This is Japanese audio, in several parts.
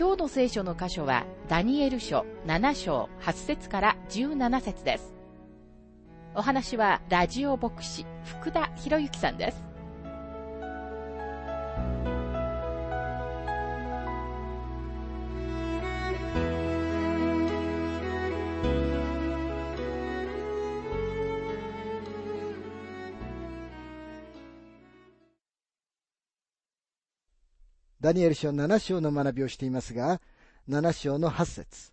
今日の聖書の箇所は、ダニエル書7章8節から17節です。お話は、ラジオ牧師、福田博之さんです。ダニエル書7章の学びをしていますが、7章の8節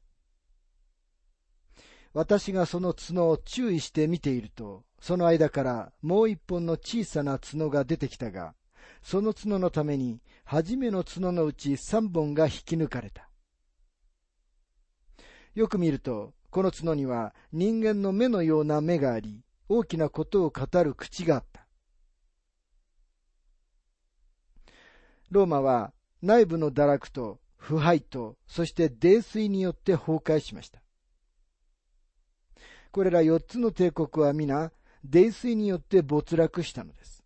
私がその角を注意して見ていると、その間からもう一本の小さな角が出てきたが、その角のために、初めの角のうち三本が引き抜かれた。よく見ると、この角には人間の目のような目があり、大きなことを語る口があった。ローマは内部の堕落と腐敗と、そして泥酔によって崩壊しました。これら四つの帝国は皆、泥酔によって没落したのです。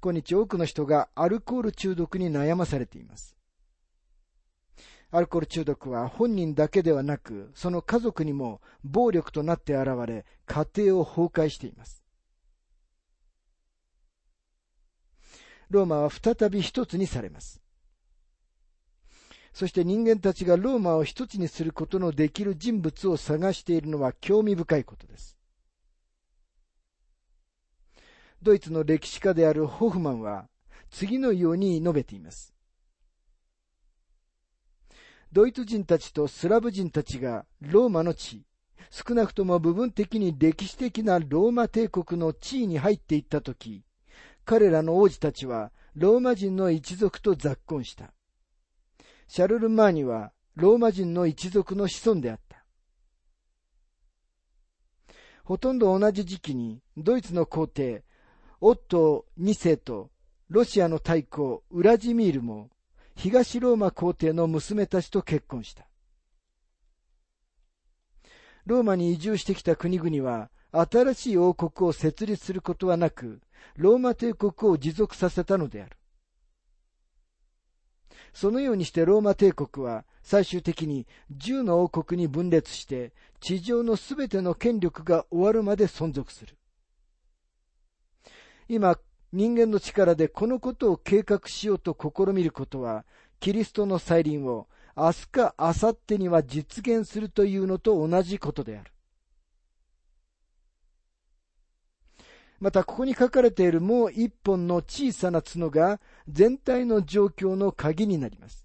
今日多くの人がアルコール中毒に悩まされています。アルコール中毒は本人だけではなく、その家族にも暴力となって現れ、家庭を崩壊しています。ローマは再び一つにされます。そして人間たちがローマを一つにすることのできる人物を探しているのは興味深いことです。ドイツの歴史家であるホフマンは次のように述べています。ドイツ人たちとスラブ人たちがローマの地、少なくとも部分的に歴史的なローマ帝国の地位に入っていったとき、彼らの王子たちはローマ人の一族と雑婚した。シャルル・マーニはローマ人の一族の子孫であった。ほとんど同じ時期にドイツの皇帝、オットー2世とロシアの大公ウラジミールも東ローマ皇帝の娘たちと結婚した。ローマに移住してきた国々は新しい王国を設立することはなく、ローマ帝国を持続させたのである。そのようにしてローマ帝国は最終的に10の王国に分裂して地上のすべての権力が終わるまで存続する。今、人間の力でこのことを計画しようと試みることは、キリストの再臨を明日か明後日には実現するというのと同じことである。またここに書かれているもう一本の小さな角が全体の状況の鍵になります。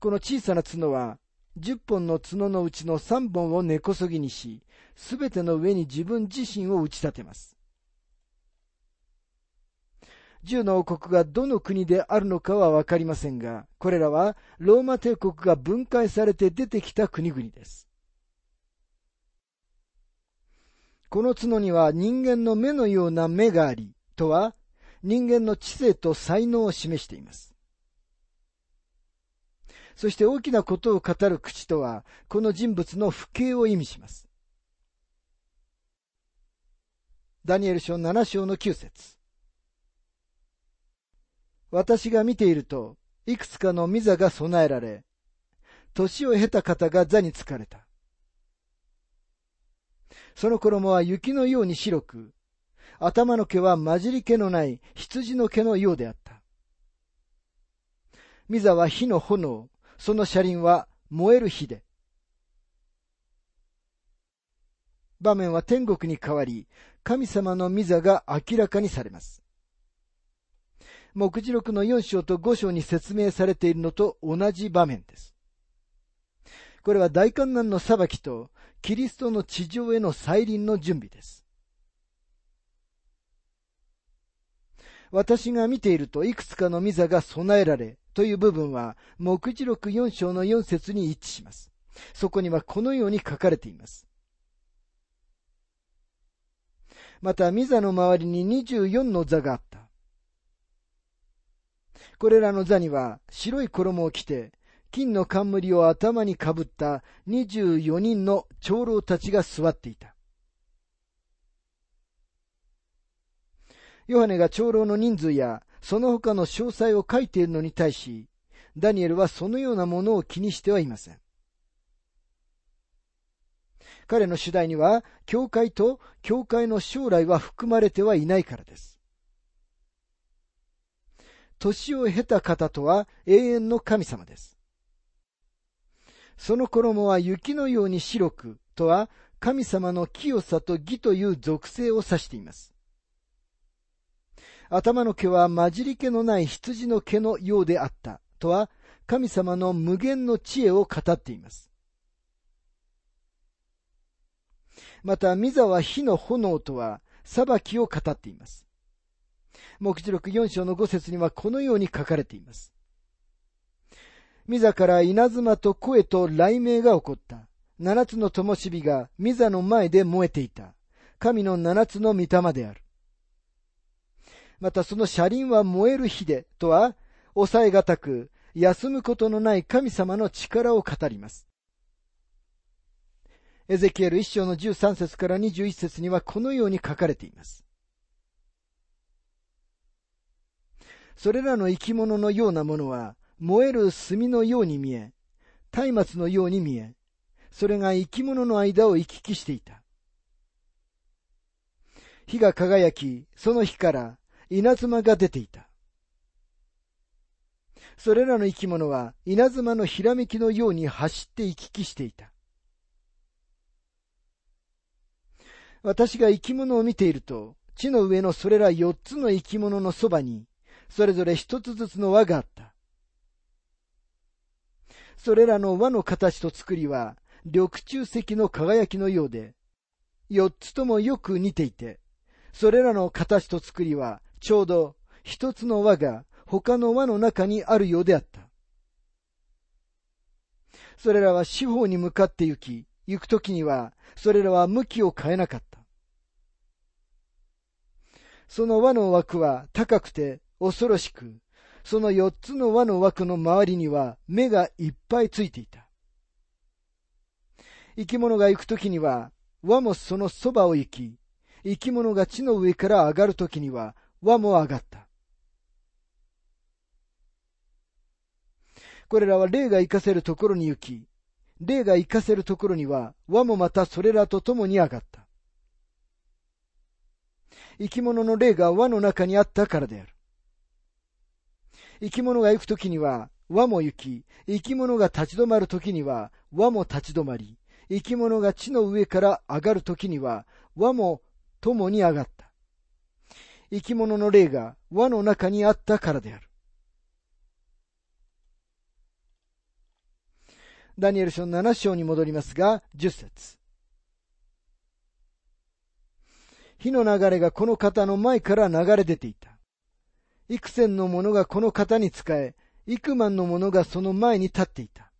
この小さな角は10本の角のうちの3本を根こそぎにし、すべての上に自分自身を打ち立てます。十の王国がどの国であるのかはわかりませんが、これらはローマ帝国が分解されて出てきた国々です。この角には人間の目のような目があり、とは人間の知性と才能を示しています。そして大きなことを語る口とは、この人物の不敬を意味します。ダニエル書7章の9節私が見ていると、いくつかの御座が備えられ、年を経た方が座に疲かれた。その衣は雪のように白く、頭の毛は混じり気のない羊の毛のようであった。ミザは火の炎、その車輪は燃える火で。場面は天国に変わり、神様のミザが明らかにされます。目次録の4章と5章に説明されているのと同じ場面です。これは大観難の裁きとキリストの地上への再臨の準備です。私が見ているといくつかの御座が備えられという部分は、目次録4章の4節に一致します。そこにはこのように書かれています。また、御座の周りに24の座があった。これらの座には白い衣を着て、金の冠を頭にかぶった24人の長老たちが座っていた。ヨハネが長老の人数やその他の詳細を書いているのに対し、ダニエルはそのようなものを気にしてはいません。彼の主題には、教会と教会の将来は含まれてはいないからです。年を経た方とは永遠の神様です。その衣は雪のように白くとは神様の清さと義という属性を指しています。頭の毛は混じり気のない羊の毛のようであったとは神様の無限の知恵を語っています。また、ミザは火の炎とは裁きを語っています。目次録4章の5節にはこのように書かれています。ミザから稲妻と声と雷鳴が起こった。七つの灯火がミザの前で燃えていた。神の七つの御霊である。またその車輪は燃える火でとは、抑えがたく、休むことのない神様の力を語ります。エゼキエル一章の13節から21節にはこのように書かれています。それらの生き物のようなものは燃える炭のように見え、松明のように見え、それが生き物の間を行き来していた。火が輝き、その火から稲妻が出ていた。それらの生き物は稲妻のひらめきのように走って行き来していた。私が生き物を見ていると、地の上のそれら四つの生き物のそばに、それぞれ一つずつの輪があった。それらの輪の形と作りは、緑中石の輝きのようで、四つともよく似ていて、それらの形と作りは、ちょうど一つの輪が他の輪の中にあるようであった。それらは四方に向かって行き、行くときには、それらは向きを変えなかった。その輪の枠は高くて恐ろしく、その四つの輪の枠の周りには目がいっぱいついていた。生き物が行くときには、輪もそのそばを行き、生き物が地の上から上がるときには、輪も上がった。これらは霊が行かせるところに行き、霊が行かせるところには、輪もまたそれらと共に上がった。生き物の霊が輪の中にあったからである。生き物が行くときには輪も行き、生き物が立ち止まるときには輪も立ち止まり、生き物が地の上から上がるときには輪も共に上がった。生き物の霊が輪の中にあったからである。ダニエル書7章に戻りますが、10節火の流れがこの方の前から流れ出ていた。幾千の者がこの方に仕え、幾万の者がその前に立っていた。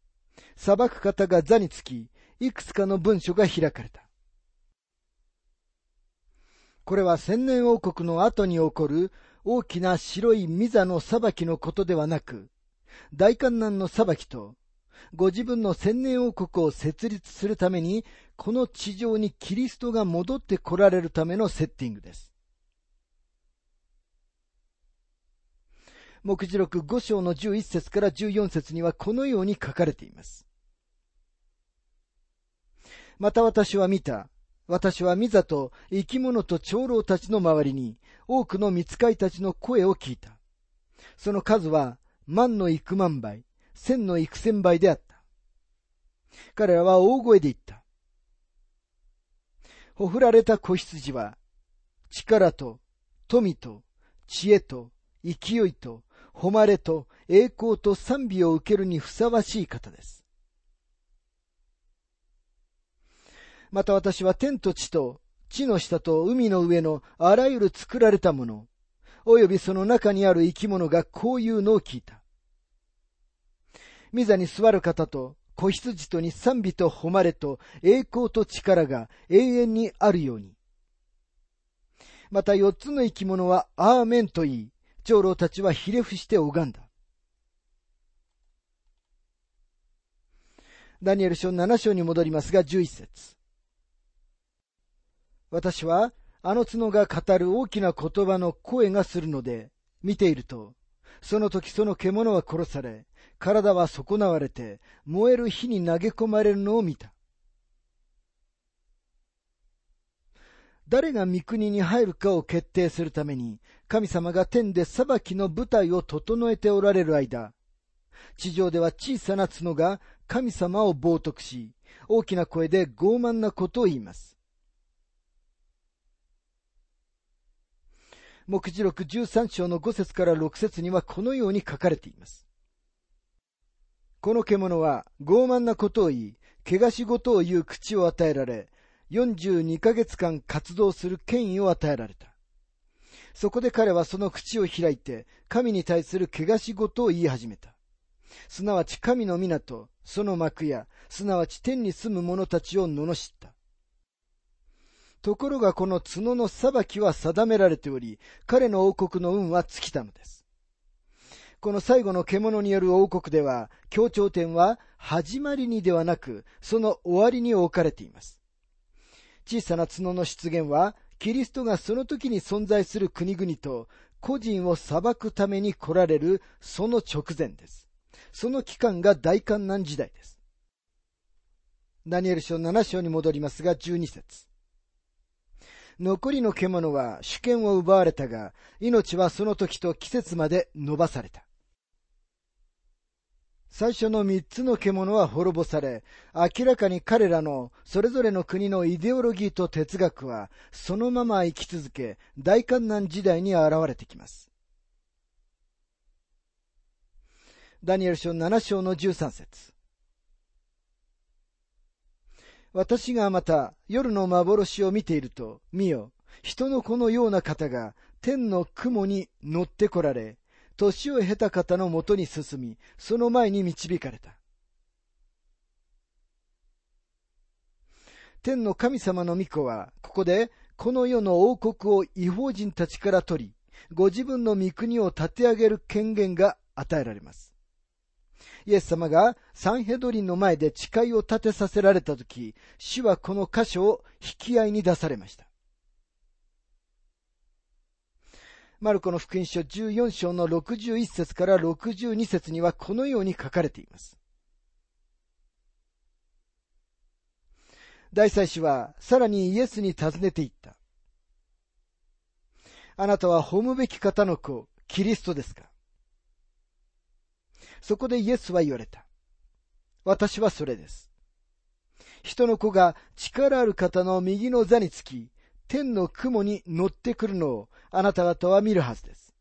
裁く方が座につき、いくつかの文書が開かれた。これは千年王国の後に起こる大きな白いミザの裁きのことではなく、大観難の裁きとご自分の千年王国を設立するために、この地上にキリストが戻って来られるためのセッティングです。目次録5章の11節から14節にはこのように書かれています。また私は見た。私はミザと生き物と長老たちの周りに多くの見つかいたちの声を聞いた。その数は万の幾万倍、千の幾千倍であった。彼らは大声で言った。ほふられた子羊は、力と富と知恵と勢いと誉れと栄光と賛美を受けるにふさわしい方です。また私は天と地と地の下と海の上のあらゆる作られたもの、およびその中にある生き物がこういうのを聞いた。御座に座る方と子羊とに賛美と誉れと栄光と力が永遠にあるように。また四つの生き物はアーメンと言い、長老たちはひれ伏して拝んだ。ダニエル書7章に戻りますが11節私はあの角が語る大きな言葉の声がするので、見ていると、その時その獣は殺され、体は損なわれて、燃える火に投げ込まれるのを見た。誰が御国に入るかを決定するために、神様が天で裁きの舞台を整えておられる間、地上では小さな角が神様を冒涜し、大きな声で傲慢なことを言います。目次録13章の5節から6節にはこのように書かれています。この獣は傲慢なことを言い、怪我し事を言う口を与えられ、42ヶ月間活動する権威を与えられた。そこで彼はその口を開いて、神に対する怪我し事を言い始めた。すなわち神の港、その幕や、すなわち天に住む者たちを罵った。ところがこの角の裁きは定められており、彼の王国の運は尽きたのです。この最後の獣による王国では、協調点は始まりにではなく、その終わりに置かれています。小さな角の出現は、キリストがその時に存在する国々と個人を裁くために来られるその直前です。その期間が大観難時代です。ダニエル書7章に戻りますが12節残りの獣は主権を奪われたが、命はその時と季節まで伸ばされた。最初の三つの獣は滅ぼされ、明らかに彼らのそれぞれの国のイデオロギーと哲学はそのまま生き続け、大観難時代に現れてきます。ダニエル書7章の13節私がまた夜の幻を見ていると、見よ、人の子のような方が天の雲に乗ってこられ、年を経た方のもとに進み、その前に導かれた。天の神様の御子は、ここで、この世の王国を違法人たちから取り、ご自分の御国を立て上げる権限が与えられます。イエス様がサンヘドリンの前で誓いを立てさせられたとき、主はこの箇所を引き合いに出されました。マルコの福音書14章の61節から62節にはこのように書かれています。大祭司はさらにイエスに尋ねていった。あなたは褒むべき方の子、キリストですか？そこでイエスは言われた。私はそれです。人の子が力ある方の右の座につき、天の雲に乗ってくるのをあなた方は見るはずです。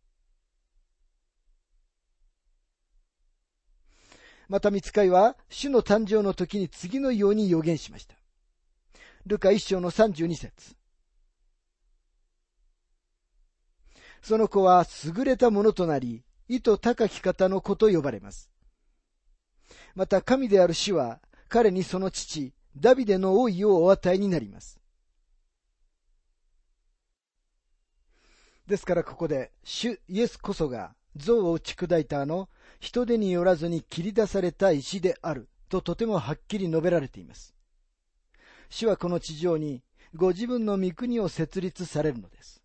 また見つかいは、主の誕生の時に次のように予言しました。ルカ一章の32節その子は優れたものとなり、意図高き方の子と呼ばれます。また神である主は彼にその父、ダビデの王位をお与えになります。ですからここで、主イエスこそが像を打ち砕いたあの人手によらずに切り出された石であるととてもはっきり述べられています。主はこの地上にご自分の御国を設立されるのです。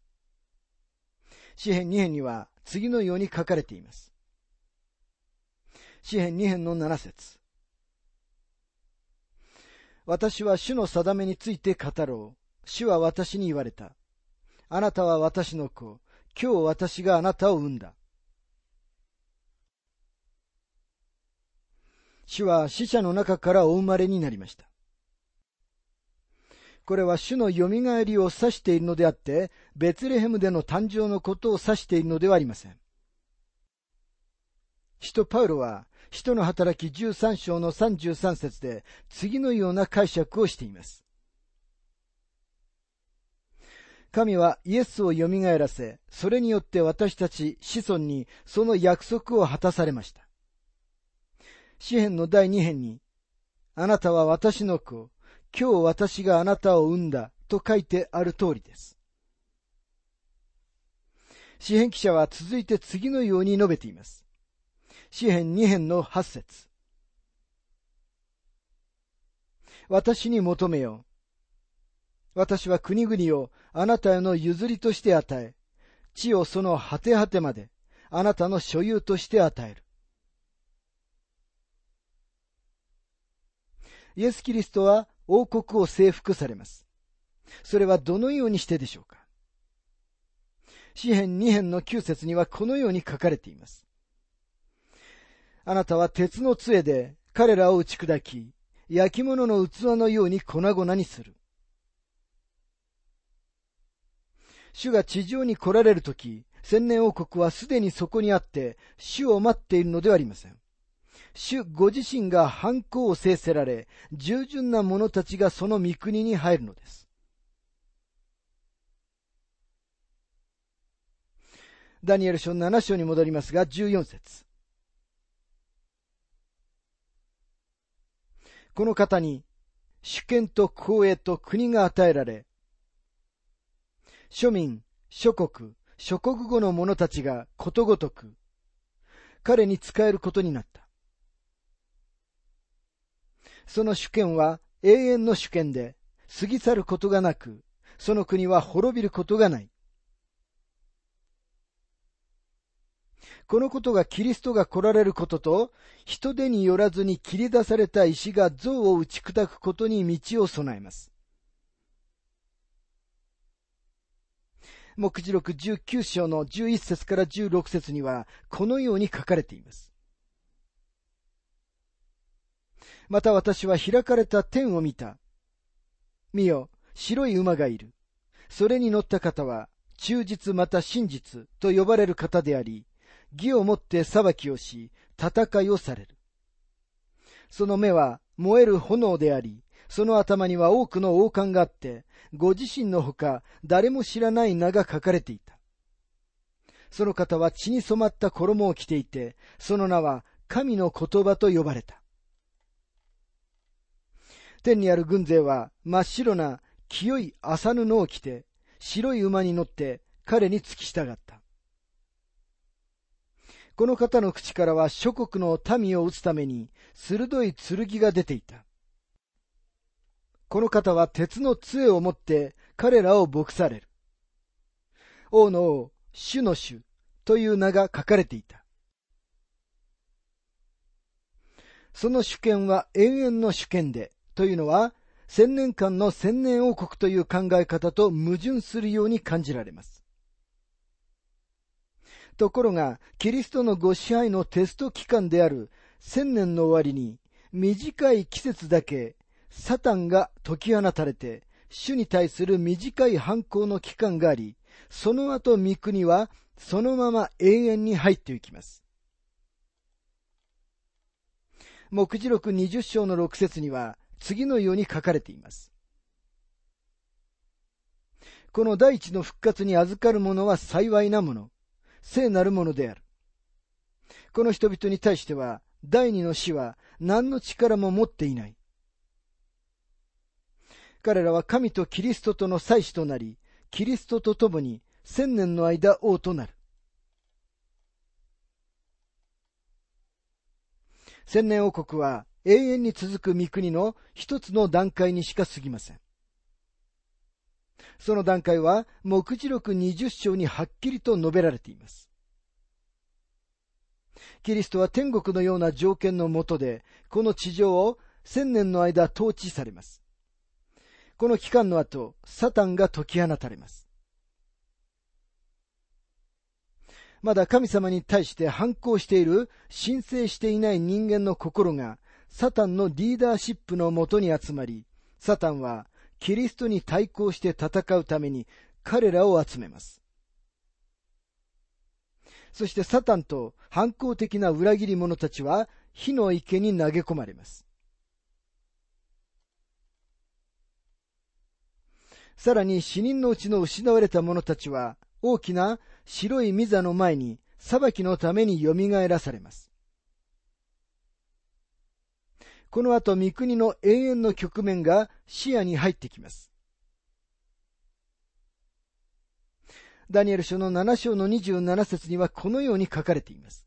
詩編2編には次のように書かれています。詩編2編の7節私は主の定めについて語ろう。主は私に言われた。あなたは私の子。今日私があなたを産んだ。主は死者の中からお生まれになりました。これは主の蘇りを指しているのであって、ベツレヘムでの誕生のことを指しているのではありません。使徒パウロは、使徒の働き13章の33節で次のような解釈をしています。神はイエスを蘇らせ、それによって私たち子孫にその約束を果たされました。詩篇の第二編に、あなたは私の子、今日私があなたを産んだと書いてある通りです。詩篇記者は続いて次のように述べています。詩篇二編の八節私に求めよ。私は国々をあなたへの譲りとして与え、地をその果て果てまであなたの所有として与える。イエス・キリストは王国を征服されます。それはどのようにしてでしょうか詩編2編の9節にはこのように書かれています。あなたは鉄の杖で彼らを打ち砕き、焼き物の器のように粉々にする。主が地上に来られるとき、千年王国はすでにそこにあって、主を待っているのではありません。主ご自身が反抗を制せられ、従順な者たちがその御国に入るのです。ダニエル書7章に戻りますが、14節この方に主権と公営と国が与えられ、庶民、諸国、諸国語の者たちがことごとく、彼に仕えることになった。その主権は永遠の主権で、過ぎ去ることがなく、その国は滅びることがない。このことがキリストが来られることと、人手によらずに切り出された石が像を打ち砕くことに道を備えます。目次録19章の11節から16節には、このように書かれています。また私は開かれた天を見た。見よ、白い馬がいる。それに乗った方は、忠実また真実と呼ばれる方であり、義をもって裁きをし、戦いをされる。その目は燃える炎であり、その頭には多くの王冠があって、ご自身のほか誰も知らない名が書かれていた。その方は血に染まった衣を着ていて、その名は神の言葉と呼ばれた。天にある軍勢は真っ白な清い麻布を着て、白い馬に乗って彼に付き従った。この方の口からは諸国の民を撃つために鋭い剣が出ていた。この方は鉄の杖を持って彼らを牧される。王の王、主の主という名が書かれていた。その主権は永遠の主権で、というのは千年間の千年王国という考え方と矛盾するように感じられます。ところが、キリストのご支配のテスト期間である千年の終わりに、短い季節だけ、サタンが解き放たれて、主に対する短い反抗の期間があり、その後御国はそのまま永遠に入っていきます。目次録20章の6節には次のように書かれています。この大地の復活に預かる者は幸いなもの。聖なるものである。この人々に対しては、第二の死は何の力も持っていない。彼らは神とキリストとの祭司となり、キリストと共に千年の間王となる。千年王国は永遠に続く御国の一つの段階にしか過ぎません。その段階は、目次録20章にはっきりと述べられています。キリストは天国のような条件のもとで、この地上を千年の間統治されます。この期間の後、サタンが解き放たれます。まだ神様に対して反抗している、申請していない人間の心が、サタンのリーダーシップのもとに集まり、サタンはキリストに対抗して戦うために彼らを集めます。そしてサタンと反抗的な裏切り者たちは火の池に投げ込まれます。さらに死人のうちの失われた者たちは、大きな白い御座の前に裁きのために蘇らされます。この後、三国の永遠の局面が視野に入ってきます。ダニエル書の7章の27節にはこのように書かれています。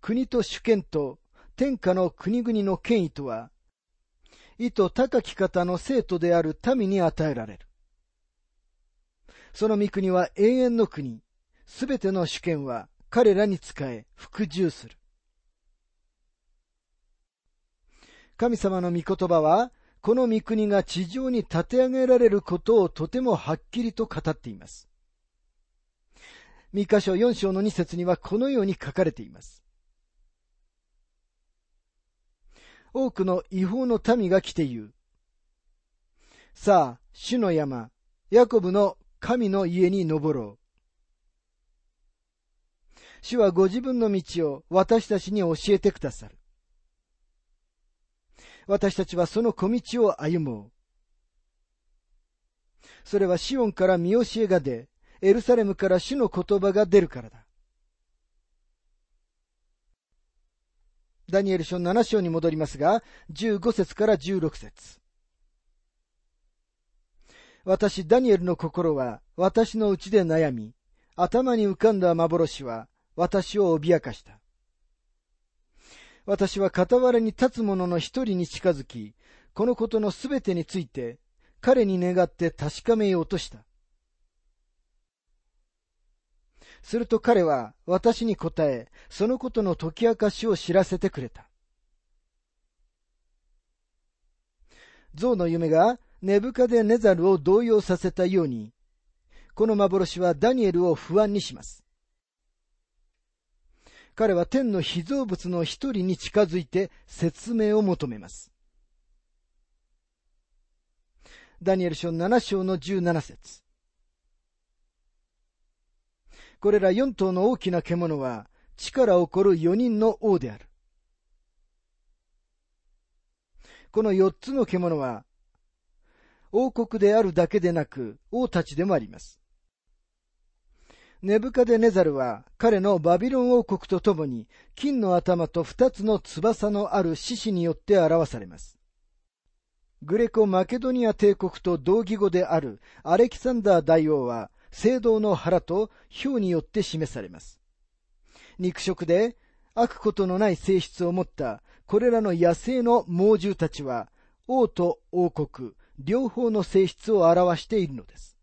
国と主権と天下の国々の権威とは、意図高き方の生徒である民に与えられる。その御国は永遠の国、すべての主権は彼らに仕え、服従する。神様の御言葉は、この御国が地上に立て上げられることをとてもはっきりと語っています。三箇所四章の二節にはこのように書かれています。多くの違法の民が来て言う。さあ、主の山、ヤコブの神の家に登ろう。主はご自分の道を私たちに教えてくださる。私たちはその小道を歩もう。それはシオンから見教えが出、エルサレムから主の言葉が出るからだ。ダニエル書7章に戻りますが、15節から16節私、ダニエルの心は私のうちで悩み、頭に浮かんだ幻は私を脅かした。私は傍らに立つ者の一人に近づき、このことのすべてについて彼に願って確かめようとした。すると彼は私に答え、そのことの解き明かしを知らせてくれた。象の夢がネブカデネザルを動揺させたように、この幻はダニエルを不安にします。彼は天の被造物の一人に近づいて説明を求めます。ダニエル書7章の17節これら4頭の大きな獣は力起こる4人の王である。この4つの獣は王国であるだけでなく王たちでもあります。ネブカデネザルは彼のバビロン王国とともに金の頭と二つの翼のある獅子によって表されます。グレコ・マケドニア帝国と同義語であるアレキサンダー大王は聖堂の腹と氷によって示されます。肉食で悪ことのない性質を持ったこれらの野生の猛獣たちは王と王国両方の性質を表しているのです。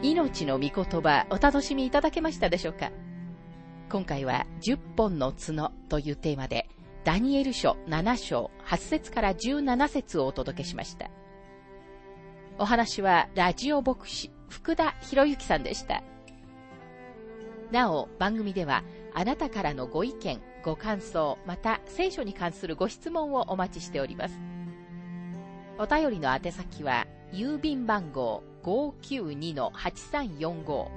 命の御言葉お楽しみいただけましたでしょうか？今回は10本の角というテーマでダニエル書7章8節から17節をお届けしました。お話はラジオ牧師福田博之さんでした。なお番組ではあなたからのご意見、ご感想、また聖書に関するご質問をお待ちしております。お便りの宛先は郵便番号592-8345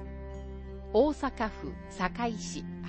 大阪府堺市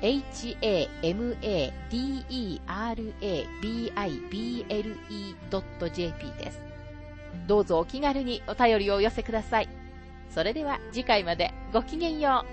hamadera.bible.jp です。どうぞお気軽にお便りをお寄せください。それでは次回までごきげんよう。